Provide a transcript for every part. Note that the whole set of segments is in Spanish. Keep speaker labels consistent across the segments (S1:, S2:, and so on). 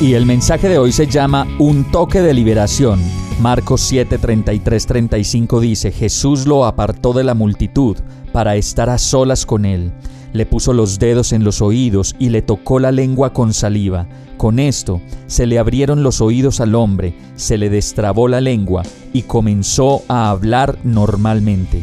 S1: Y el mensaje de hoy se llama Un toque de liberación. Marcos 7, 33, 35 dice, Jesús lo apartó de la multitud para estar a solas con él. Le puso los dedos en los oídos y le tocó la lengua con saliva. Con esto se le abrieron los oídos al hombre, se le destrabó la lengua y comenzó a hablar normalmente.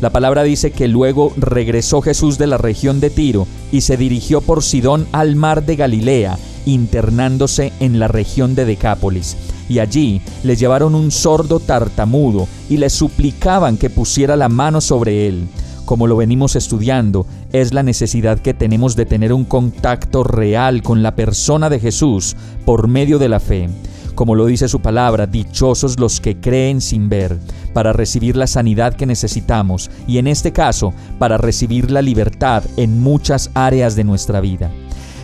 S1: La palabra dice que luego regresó Jesús de la región de Tiro y se dirigió por Sidón al mar de Galilea, internándose en la región de Decápolis. Y allí le llevaron un sordo tartamudo y le suplicaban que pusiera la mano sobre él como lo venimos estudiando, es la necesidad que tenemos de tener un contacto real con la persona de Jesús por medio de la fe. Como lo dice su palabra, dichosos los que creen sin ver, para recibir la sanidad que necesitamos y en este caso, para recibir la libertad en muchas áreas de nuestra vida.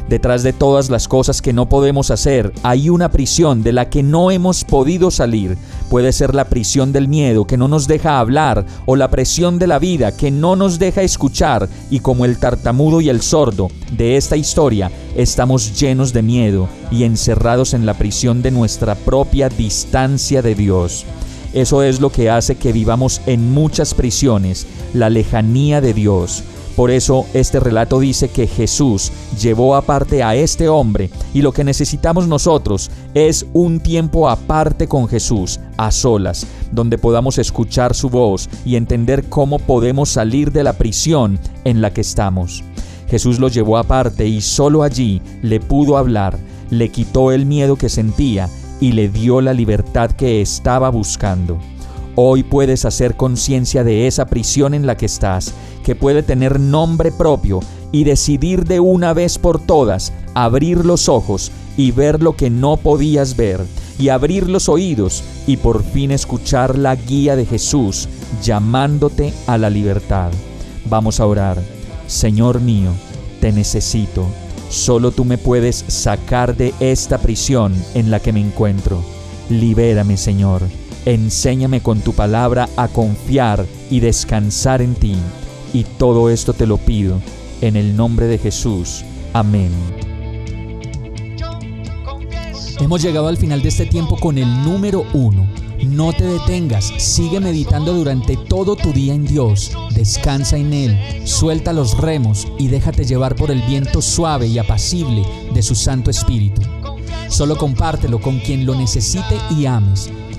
S1: Detrás de todas las cosas que no podemos hacer hay una prisión de la que no hemos podido salir. Puede ser la prisión del miedo que no nos deja hablar o la presión de la vida que no nos deja escuchar y como el tartamudo y el sordo de esta historia estamos llenos de miedo y encerrados en la prisión de nuestra propia distancia de Dios. Eso es lo que hace que vivamos en muchas prisiones, la lejanía de Dios. Por eso este relato dice que Jesús llevó aparte a este hombre y lo que necesitamos nosotros es un tiempo aparte con Jesús, a solas, donde podamos escuchar su voz y entender cómo podemos salir de la prisión en la que estamos. Jesús lo llevó aparte y solo allí le pudo hablar, le quitó el miedo que sentía y le dio la libertad que estaba buscando. Hoy puedes hacer conciencia de esa prisión en la que estás, que puede tener nombre propio, y decidir de una vez por todas abrir los ojos y ver lo que no podías ver, y abrir los oídos y por fin escuchar la guía de Jesús llamándote a la libertad. Vamos a orar. Señor mío, te necesito. Solo tú me puedes sacar de esta prisión en la que me encuentro. Libérame, Señor. Enséñame con tu palabra a confiar y descansar en ti. Y todo esto te lo pido en el nombre de Jesús. Amén. Hemos llegado al final de este tiempo con el número uno. No te detengas, sigue meditando durante todo tu día en Dios, descansa en Él, suelta los remos y déjate llevar por el viento suave y apacible de su Santo Espíritu. Solo compártelo con quien lo necesite y ames